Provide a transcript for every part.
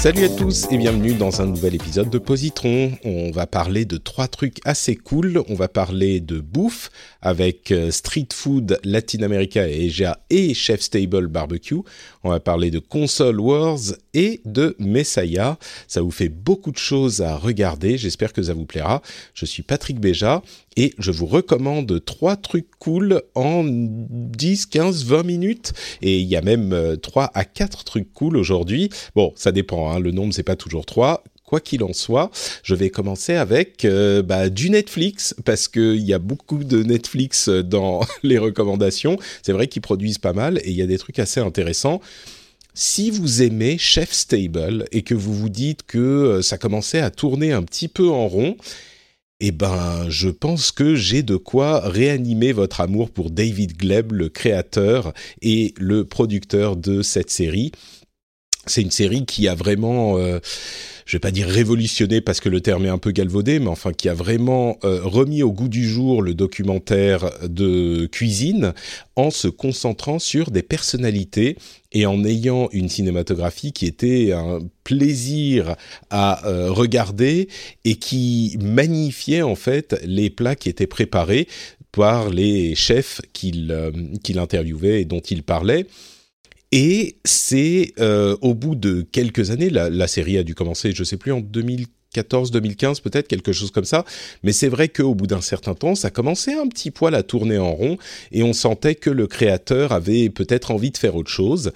Salut à tous et bienvenue dans un nouvel épisode de Positron. On va parler de trois trucs assez cool. On va parler de bouffe avec euh, Street Food Latin America et Asia et Chef Stable Barbecue. On va parler de Console Wars et de Messiah. Ça vous fait beaucoup de choses à regarder. J'espère que ça vous plaira. Je suis Patrick Béja et je vous recommande trois trucs cool en 10, 15, 20 minutes. Et il y a même euh, trois à quatre trucs cool aujourd'hui. Bon, ça dépend, hein, le nombre c'est pas toujours trois. Quoi qu'il en soit, je vais commencer avec euh, bah, du Netflix parce qu'il y a beaucoup de Netflix dans les recommandations. C'est vrai qu'ils produisent pas mal et il y a des trucs assez intéressants. Si vous aimez Chef Stable et que vous vous dites que euh, ça commençait à tourner un petit peu en rond, eh ben, je pense que j'ai de quoi réanimer votre amour pour David Gleb, le créateur et le producteur de cette série. C'est une série qui a vraiment, euh, je vais pas dire révolutionné parce que le terme est un peu galvaudé, mais enfin qui a vraiment euh, remis au goût du jour le documentaire de cuisine en se concentrant sur des personnalités et en ayant une cinématographie qui était un plaisir à euh, regarder et qui magnifiait en fait les plats qui étaient préparés par les chefs qu'il euh, qu'il interviewait et dont il parlait. Et c'est euh, au bout de quelques années, la, la, série a dû commencer, je sais plus, en 2014, 2015 peut-être, quelque chose comme ça. Mais c'est vrai qu'au bout d'un certain temps, ça commençait un petit poil à tourner en rond et on sentait que le créateur avait peut-être envie de faire autre chose.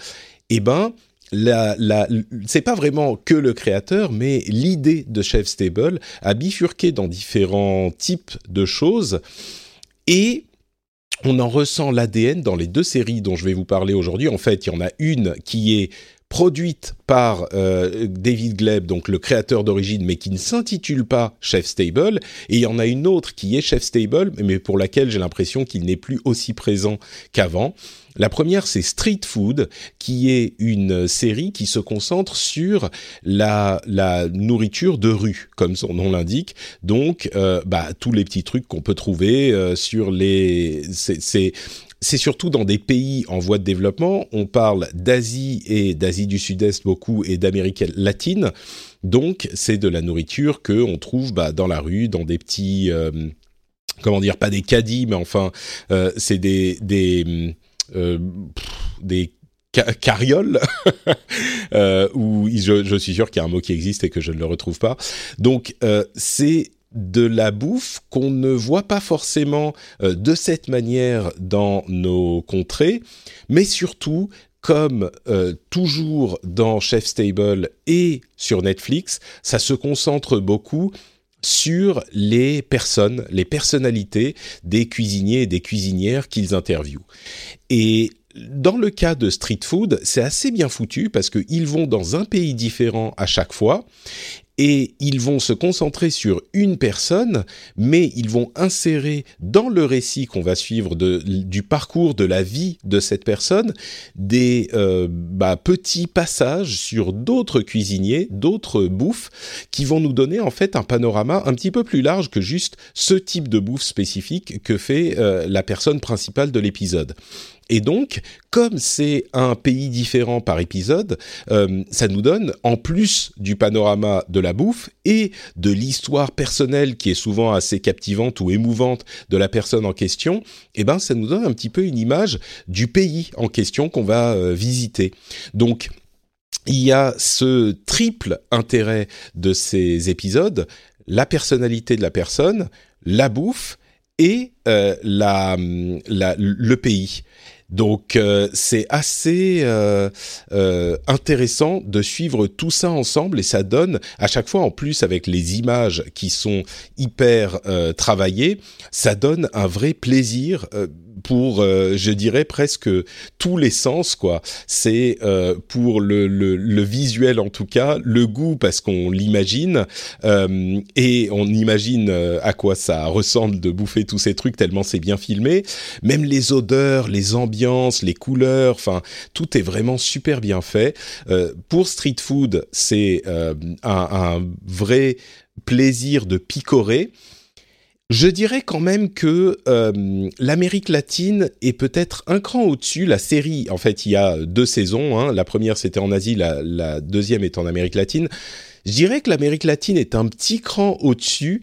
Eh ben, la, la, c'est pas vraiment que le créateur, mais l'idée de Chef Stable a bifurqué dans différents types de choses et on en ressent l'ADN dans les deux séries dont je vais vous parler aujourd'hui. En fait, il y en a une qui est produite par euh, David Gleb, donc le créateur d'origine, mais qui ne s'intitule pas Chef Stable, et il y en a une autre qui est Chef Stable, mais pour laquelle j'ai l'impression qu'il n'est plus aussi présent qu'avant. La première, c'est Street Food, qui est une série qui se concentre sur la, la nourriture de rue, comme son nom l'indique. Donc, euh, bah, tous les petits trucs qu'on peut trouver euh, sur les... C'est c'est surtout dans des pays en voie de développement. On parle d'Asie et d'Asie du Sud-Est beaucoup et d'Amérique latine. Donc, c'est de la nourriture que on trouve bah, dans la rue, dans des petits, euh, comment dire, pas des caddies, mais enfin, euh, c'est des des euh, des carrioles euh, où je, suis sûr qu'il y a un mot qui existe et que je ne le retrouve pas. Donc c'est de la bouffe qu'on ne voit pas forcément euh, de cette manière dans nos contrées, mais surtout comme euh, toujours dans Chef Stable et sur Netflix, ça se concentre beaucoup sur les personnes, les personnalités des cuisiniers et des cuisinières qu'ils interviewent. Et dans le cas de street food, c'est assez bien foutu parce qu'ils vont dans un pays différent à chaque fois et ils vont se concentrer sur une personne, mais ils vont insérer dans le récit qu'on va suivre de, du parcours de la vie de cette personne des euh, bah, petits passages sur d'autres cuisiniers, d'autres bouffes, qui vont nous donner en fait un panorama un petit peu plus large que juste ce type de bouffe spécifique que fait euh, la personne principale de l'épisode. Et donc, comme c'est un pays différent par épisode, euh, ça nous donne, en plus du panorama de la bouffe et de l'histoire personnelle qui est souvent assez captivante ou émouvante de la personne en question, eh ben, ça nous donne un petit peu une image du pays en question qu'on va euh, visiter. Donc, il y a ce triple intérêt de ces épisodes, la personnalité de la personne, la bouffe et euh, le pays. Donc euh, c'est assez euh, euh, intéressant de suivre tout ça ensemble et ça donne à chaque fois en plus avec les images qui sont hyper travaillées, ça donne un vrai plaisir pour, euh, je dirais presque tous les sens, quoi. C'est euh, pour le, le, le, visuel en tout cas, le goût parce qu'on l'imagine euh, et on imagine euh, à quoi ça ressemble de bouffer tous ces trucs tellement c'est bien filmé. Même les odeurs, les ambiances, les couleurs, enfin tout est vraiment super bien fait. Euh, pour street food, c'est un, un vrai plaisir de picorer je dirais quand même que euh, l'Amérique latine est peut-être un cran au-dessus. La série, en fait, il y a deux saisons. Hein. La première, c'était en Asie, la, la, deuxième est en Amérique latine. Je dirais que l'Amérique latine est un petit cran au-dessus.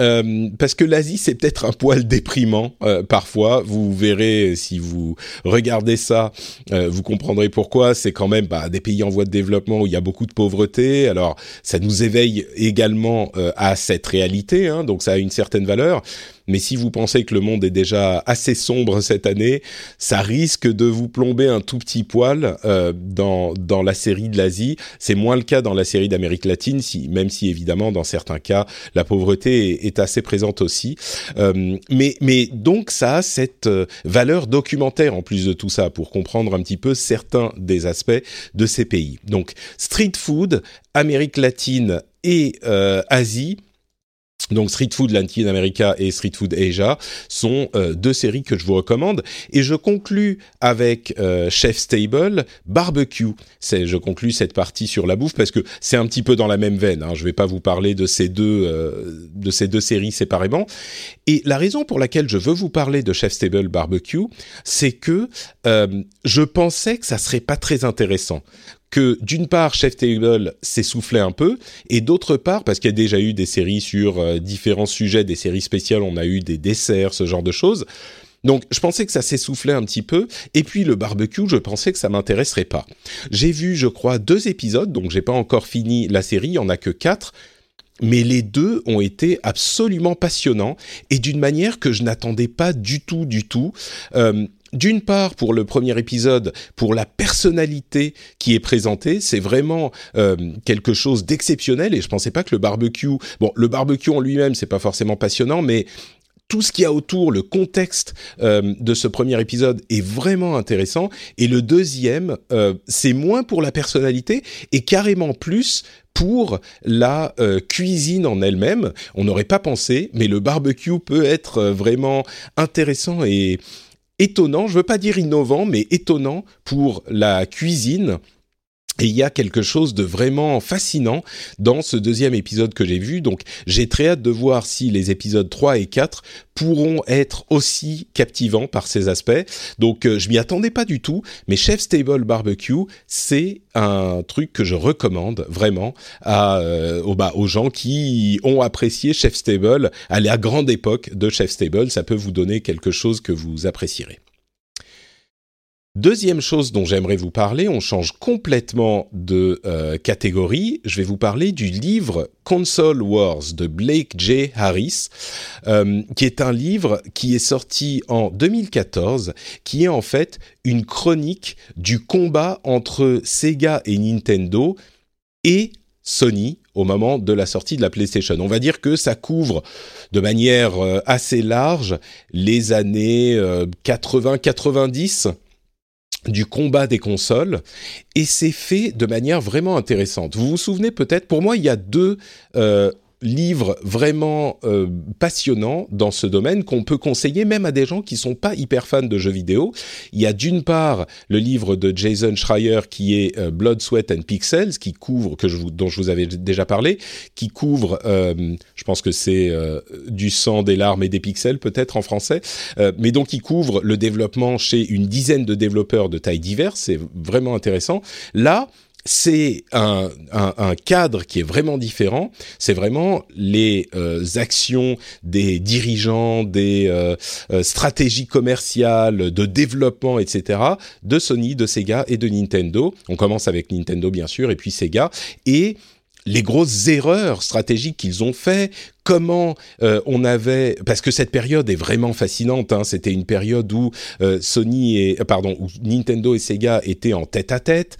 Euh, parce que l'Asie c'est peut-être un poil déprimant euh, parfois. Vous verrez si vous regardez ça, euh, vous comprendrez pourquoi. C'est quand même bah, des pays en voie de développement où il y a beaucoup de pauvreté. Alors ça nous éveille également à cette réalité, hein, donc ça a une certaine valeur. Mais si vous pensez que le monde est déjà assez sombre cette année, ça risque de vous plomber un tout petit poil euh, dans, dans la série de l'Asie. C'est moins le cas dans la série d'Amérique latine, si, même si évidemment dans certains cas la pauvreté est, assez présente aussi. Euh, mais, mais donc ça a cette euh, valeur documentaire en plus de tout ça pour comprendre un petit peu certains des aspects de ces pays. Donc street food, Amérique latine et euh, Asie donc Street Food Latin America et Street Food Asia sont euh, deux séries que je vous recommande et je conclus avec euh, Chef Stable Barbecue. Je conclus cette partie sur la bouffe parce que c'est un petit peu dans la même veine. Hein. Je vais pas vous parler de ces deux euh, de ces deux séries séparément. Et la raison pour laquelle je veux vous parler de Chef Stable Barbecue, c'est que je pensais que ça serait pas très intéressant que d'une part Chef Table s'essoufflait un peu et d'autre part parce qu'il y a déjà eu des séries sur euh, différents sujets, des séries spéciales, on a eu des desserts, ce genre de choses. Donc je pensais que ça s'essoufflait un petit peu et puis le barbecue, je pensais que ça m'intéresserait pas. J'ai vu je crois deux épisodes donc j'ai pas encore fini la série, il y en a que quatre mais les deux ont été absolument passionnants et d'une manière que je n'attendais pas du tout, du tout. Euh, d'une part pour le premier épisode, pour la personnalité qui est présentée, c'est vraiment euh, quelque chose d'exceptionnel et je pensais pas que le barbecue, bon, le barbecue en lui-même c'est pas forcément passionnant, mais tout ce qu'il y a autour, le contexte euh, de ce premier épisode est vraiment intéressant. Et le deuxième, euh, c'est moins pour la personnalité et carrément plus pour la cuisine en elle-même. On n'aurait pas pensé, mais le barbecue peut être vraiment intéressant et étonnant, je veux pas dire innovant, mais étonnant pour la cuisine et il y a quelque chose de vraiment fascinant dans ce deuxième épisode que j'ai vu. Donc j'ai très hâte de voir si les épisodes 3 et 4 pourront être aussi captivants par ces aspects. Donc euh, je m'y attendais pas du tout, mais Chef Stable Barbecue, c'est un truc que je recommande vraiment à, euh, aux, bah, aux gens qui ont apprécié Chef Stable à la grande époque de Chef Stable. Ça peut vous donner quelque chose que vous apprécierez. Deuxième chose dont j'aimerais vous parler, on change complètement de euh, catégorie. Je vais vous parler du livre Console Wars de Blake J. Harris, euh, qui est un livre qui est sorti en 2014, qui est en fait une chronique du combat entre Sega et Nintendo et Sony au moment de la sortie de la PlayStation. On va dire que ça couvre de manière euh, assez large les années 80-90 du combat des consoles et c'est fait de manière vraiment intéressante. Vous vous souvenez peut-être, pour moi il y a deux euh, livre vraiment euh, passionnant dans ce domaine qu'on peut conseiller même à des gens qui sont pas hyper fans de jeux vidéo. Il y a d'une part le livre de Jason Schreier qui est euh, Blood, Sweat and Pixels qui couvre que je dont je vous avais déjà parlé, qui couvre, euh, je pense que c'est euh, du sang, des larmes et des pixels peut-être en français, euh, mais donc il couvre le développement chez une dizaine de développeurs de tailles diverses. C'est vraiment intéressant. Là c'est un, cadre qui est vraiment différent. C'est vraiment les euh, actions des dirigeants, des euh, euh, stratégies commerciales, de développement, etc. de Sony, de Sega et de Nintendo. On commence avec Nintendo bien sûr, et puis Sega. Et les grosses erreurs stratégiques qu'ils ont fait, comment euh, on avait parce que cette période est vraiment fascinante. Hein, C'était une période où euh, Sony et euh, pardon où Nintendo et Sega étaient en tête à tête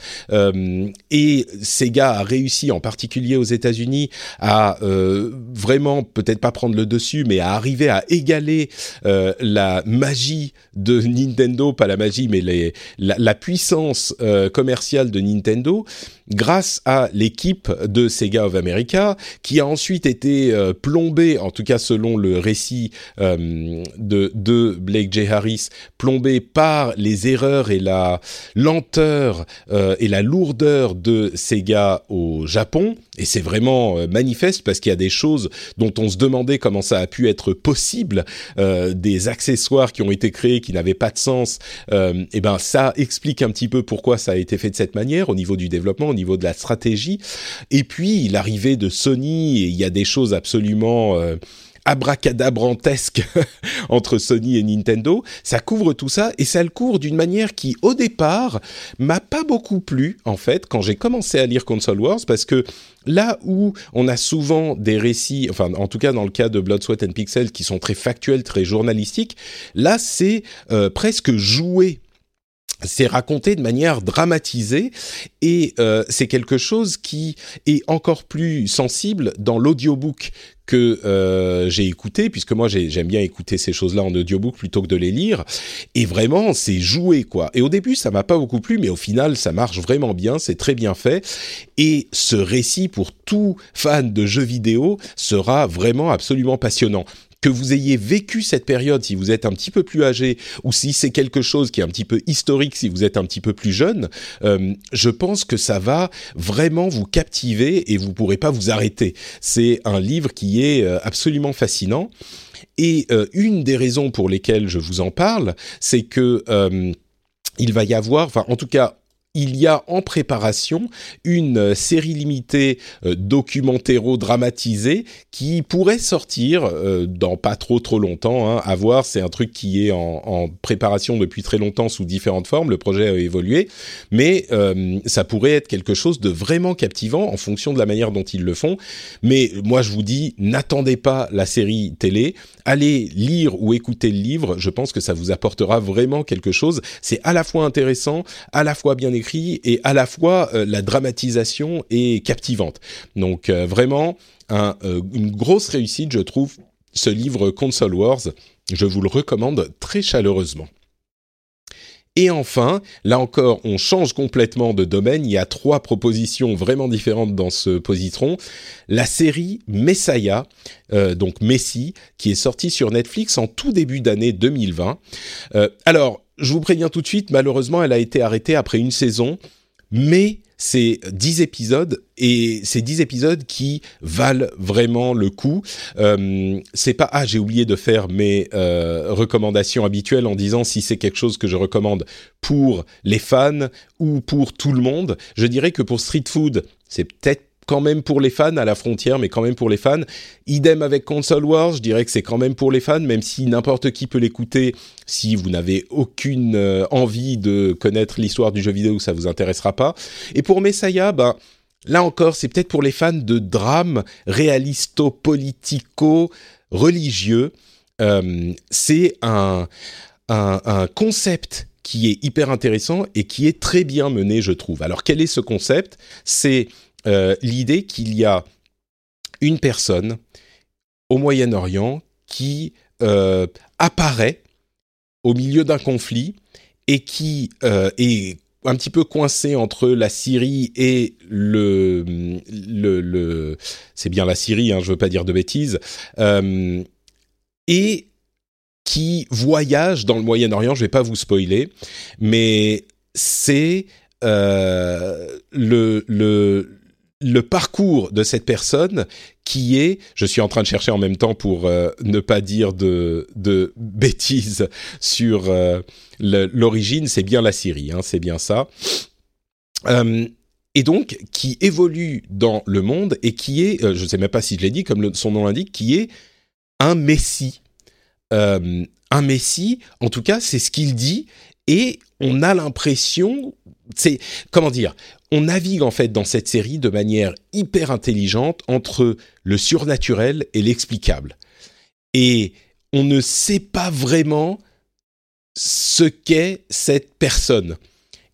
et Sega a réussi en particulier aux États-Unis à vraiment peut-être pas prendre le dessus, mais à arriver à égaler la magie de Nintendo, pas la magie, mais les, la, la puissance commerciale de Nintendo. Grâce à l'équipe de Sega of America, qui a ensuite été euh, plombée, en tout cas selon le récit euh, de, de Blake J. Harris, plombée par les erreurs et la lenteur euh, et la lourdeur de Sega au Japon. Et c'est vraiment manifeste parce qu'il y a des choses dont on se demandait comment ça a pu être possible, des accessoires qui ont été créés qui n'avaient pas de sens. et ben ça explique un petit peu pourquoi ça a été fait de cette manière au niveau du développement, niveau de la stratégie. Et puis l'arrivée de Sony, il y a des choses absolument euh, abracadabrantesques entre Sony et Nintendo. Ça couvre tout ça et ça le couvre d'une manière qui, au départ, m'a pas beaucoup plu en fait quand j'ai commencé à lire Console Wars parce que là où on a souvent des récits, enfin en tout cas dans le cas de Blood, Sweat and Pixels qui sont très factuels, très journalistiques, là c'est euh, presque joué c'est raconté de manière dramatisée et euh, c'est quelque chose qui est encore plus sensible dans l'audiobook que euh, j'ai écouté, puisque moi j'aime bien écouter ces choses-là en audiobook plutôt que de les lire. Et vraiment, c'est joué quoi. Et au début, ça m'a pas beaucoup plu, mais au final, ça marche vraiment bien, c'est très bien fait. Et ce récit pour tout fan de jeux vidéo sera vraiment absolument passionnant que vous ayez vécu cette période si vous êtes un petit peu plus âgé ou si c'est quelque chose qui est un petit peu historique si vous êtes un petit peu plus jeune, euh, je pense que ça va vraiment vous captiver et vous pourrez pas vous arrêter. C'est un livre qui est euh, absolument fascinant. Et euh, une des raisons pour lesquelles je vous en parle, c'est que il va y avoir, enfin en tout cas il y a en préparation une euh, série limitée euh, documentéro-dramatisée qui pourrait sortir euh, dans pas trop trop longtemps. Hein, à voir, c'est un truc qui est en, préparation depuis très longtemps sous différentes formes. Le projet a évolué, mais ça pourrait être quelque chose de vraiment captivant en fonction de la manière dont ils le font. Mais moi, je vous dis, n'attendez pas la série télé. Allez lire ou écouter le livre. Je pense que ça vous apportera vraiment quelque chose. C'est à la fois intéressant, à la fois bien écrit et à la fois euh, la dramatisation est captivante. Donc euh, vraiment un, euh, une grosse réussite, je trouve, ce livre Console Wars. Je vous le recommande très chaleureusement. Et enfin, là encore, on change complètement de domaine. Il y a trois propositions vraiment différentes dans ce positron. La série Messiah, donc Messi, qui est sortie sur Netflix en tout début d'année 2020. alors, je vous préviens tout de suite, malheureusement, elle a été arrêtée après une saison, mais c'est dix épisodes et c'est dix épisodes qui valent vraiment le coup. Euh, c'est pas ah j'ai oublié de faire mes euh, recommandations habituelles en disant si c'est quelque chose que je recommande pour les fans ou pour tout le monde. Je dirais que pour Street Food c'est peut-être quand même pour les fans à la frontière, mais quand même pour les fans. Idem avec Console Wars, je dirais que c'est quand même pour les fans, même si n'importe qui peut l'écouter. Si vous n'avez aucune euh, envie de connaître l'histoire du jeu vidéo, ça vous intéressera pas. Et pour Messiah, ben là encore, c'est peut-être pour les fans de drame réalisto-politico religieux. Euh, c'est un, un concept qui est hyper intéressant et qui est très bien mené, je trouve. Alors quel est ce concept? C'est euh, l'idée qu'il y a une personne au Moyen-Orient qui euh, apparaît au milieu d'un conflit et qui euh, est un petit peu coincé entre la Syrie et le, c'est bien la Syrie, hein, je veux pas dire de bêtises, et qui voyage dans le Moyen-Orient. Je vais pas vous spoiler, mais c'est le le parcours de cette personne qui est, je suis en train de chercher en même temps pour euh, ne pas dire de, bêtises sur euh, l'origine, c'est bien la Syrie, hein, c'est bien ça. Euh, et donc, qui évolue dans le monde et qui est, je ne sais même pas si je l'ai dit, comme son nom l'indique, qui est un messie. un messie, en tout cas, c'est ce qu'il dit, et on a l'impression, c'est comment dire, on navigue en fait dans cette série de manière hyper intelligente entre le surnaturel et l'explicable. Et on ne sait pas vraiment ce qu'est cette personne.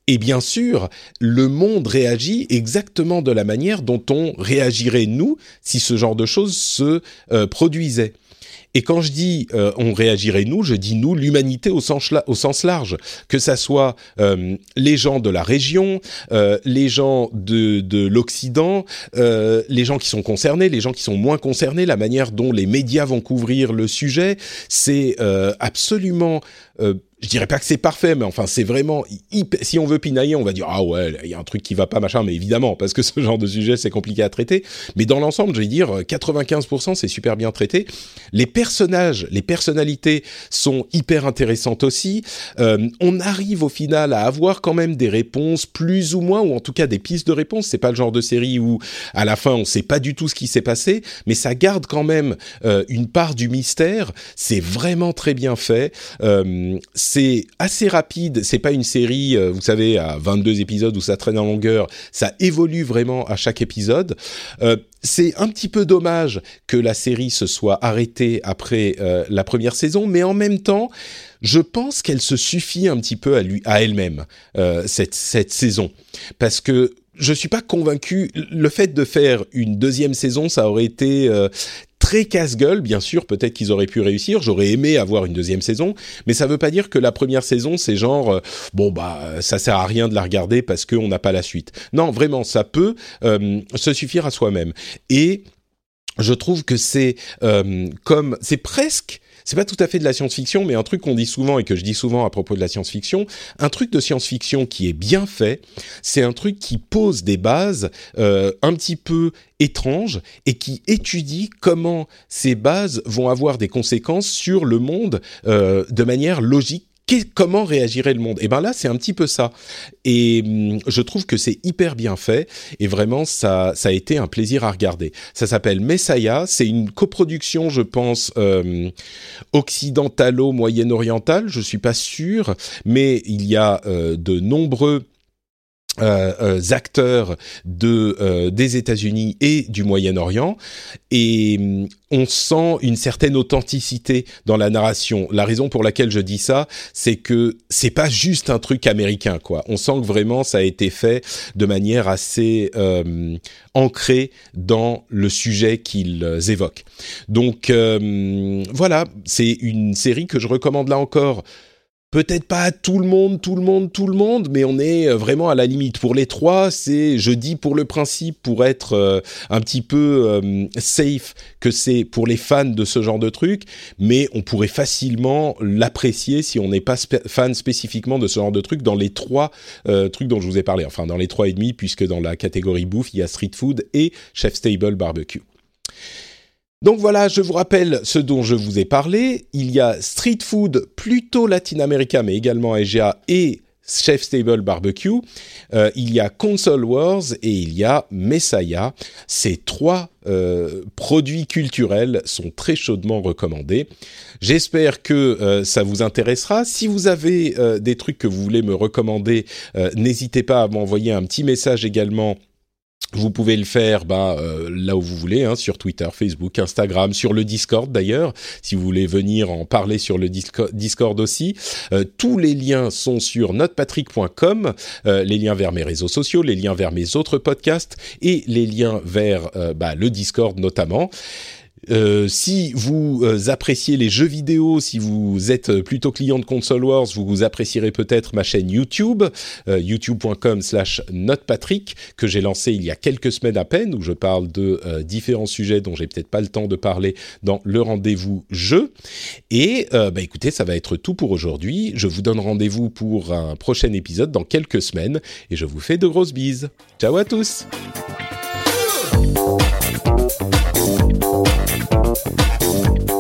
Et bien sûr, le monde réagit exactement de la manière dont on réagirait nous si ce genre de choses se euh, produisait. Et quand je dis euh, on réagirait nous, je dis nous, l'humanité au sens, au sens large, que ça soit euh, les gens de la région, euh, les gens de, de l'Occident, les gens qui sont concernés, les gens qui sont moins concernés, la manière dont les médias vont couvrir le sujet, c'est absolument je dirais pas que c'est parfait, mais enfin c'est vraiment si on veut pinailler, on va dire ah ouais, il y a un truc qui va pas machin, mais évidemment parce que ce genre de sujet c'est compliqué à traiter. Mais dans l'ensemble, je vais dire 95% c'est super bien traité. Les personnages, les personnalités sont hyper intéressantes aussi. Euh, on arrive au final à avoir quand même des réponses plus ou moins, ou en tout cas des pistes de réponses. C'est pas le genre de série où à la fin on sait pas du tout ce qui s'est passé, mais ça garde quand même euh, une part du mystère. C'est vraiment très bien fait. Euh, c'est assez rapide. C'est pas une série, euh, vous savez, à 22 épisodes où ça traîne en longueur. Ça évolue vraiment à chaque épisode. Euh, c'est un petit peu dommage que la série se soit arrêtée après euh, la première saison, mais en même temps, je pense qu'elle se suffit un petit peu à lui, à elle-même cette cette saison, parce que je suis pas convaincu. Le fait de faire une deuxième saison, ça aurait été très casse-gueule, bien sûr, peut-être qu'ils auraient pu réussir. J'aurais aimé avoir une deuxième saison, mais ça veut pas dire que la première saison, c'est genre, euh, bon, bah, ça sert à rien de la regarder parce qu'on n'a pas la suite. Non, vraiment, ça peut euh, se suffire à soi-même. Et je trouve que c'est euh, comme, c'est presque c'est pas tout à fait de la science-fiction, mais un truc qu'on dit souvent et que je dis souvent à propos de la science-fiction, un truc de science-fiction qui est bien fait, c'est un truc qui pose des bases euh, un petit peu étranges et qui étudie comment ces bases vont avoir des conséquences sur le monde euh, de manière logique comment réagirait le monde? Et ben là, c'est un petit peu ça. Et hum, je trouve que c'est hyper bien fait et vraiment ça, ça a été un plaisir à regarder. Ça s'appelle Messiah. C'est une coproduction, je pense, euh, occidentalo-moyen-orientale. Je suis pas sûr, mais il y a euh, de nombreux euh, euh, acteurs de euh, des États-Unis et du Moyen-Orient et mm, on sent une certaine authenticité dans la narration. La raison pour laquelle je dis ça, c'est que c'est pas juste un truc américain quoi. On sent que vraiment ça a été fait de manière assez ancrée dans le sujet qu'ils évoquent. Donc voilà, c'est une série que je recommande là encore peut-être pas tout le monde, tout le monde, tout le monde, mais on est euh, vraiment à la limite. Pour les trois, c'est, je dis pour le principe, pour être euh, un petit peu euh, safe, que c'est pour les fans de ce genre de truc, mais on pourrait facilement l'apprécier si on n'est pas fan spécifiquement de ce genre de truc dans les trois trucs dont je vous ai parlé. Enfin, dans les trois et demi, puisque dans la catégorie bouffe, il y a street food et chef stable barbecue. Donc voilà, je vous rappelle ce dont je vous ai parlé. Il y a Street Food plutôt latino-américain, mais également EGA et Chef Stable Barbecue. Euh, il y a Console Wars et il y a Messiah. Ces trois euh, produits culturels sont très chaudement recommandés. J'espère que euh, ça vous intéressera. Si vous avez des trucs que vous voulez me recommander, n'hésitez pas à m'envoyer un petit message également vous pouvez le faire bah, euh, là où vous voulez, hein, sur Twitter, Facebook, Instagram, sur le Discord d'ailleurs, si vous voulez venir en parler sur le Discord aussi. Euh, tous les liens sont sur notepatrick.com, euh, les liens vers mes réseaux sociaux, les liens vers mes autres podcasts et les liens vers bah, le Discord notamment. Euh, si vous euh, appréciez les jeux vidéo, si vous êtes euh, plutôt client de Console Wars, vous, apprécierez peut-être ma chaîne YouTube, youtube.com slash notepatrick, que j'ai lancée il y a quelques semaines à peine, où je parle de différents sujets dont j'ai peut-être pas le temps de parler dans le rendez-vous jeu. Et bah, écoutez, ça va être tout pour aujourd'hui. Je vous donne rendez-vous pour un prochain épisode dans quelques semaines, et je vous fais de grosses bises. Ciao à tous Thank you.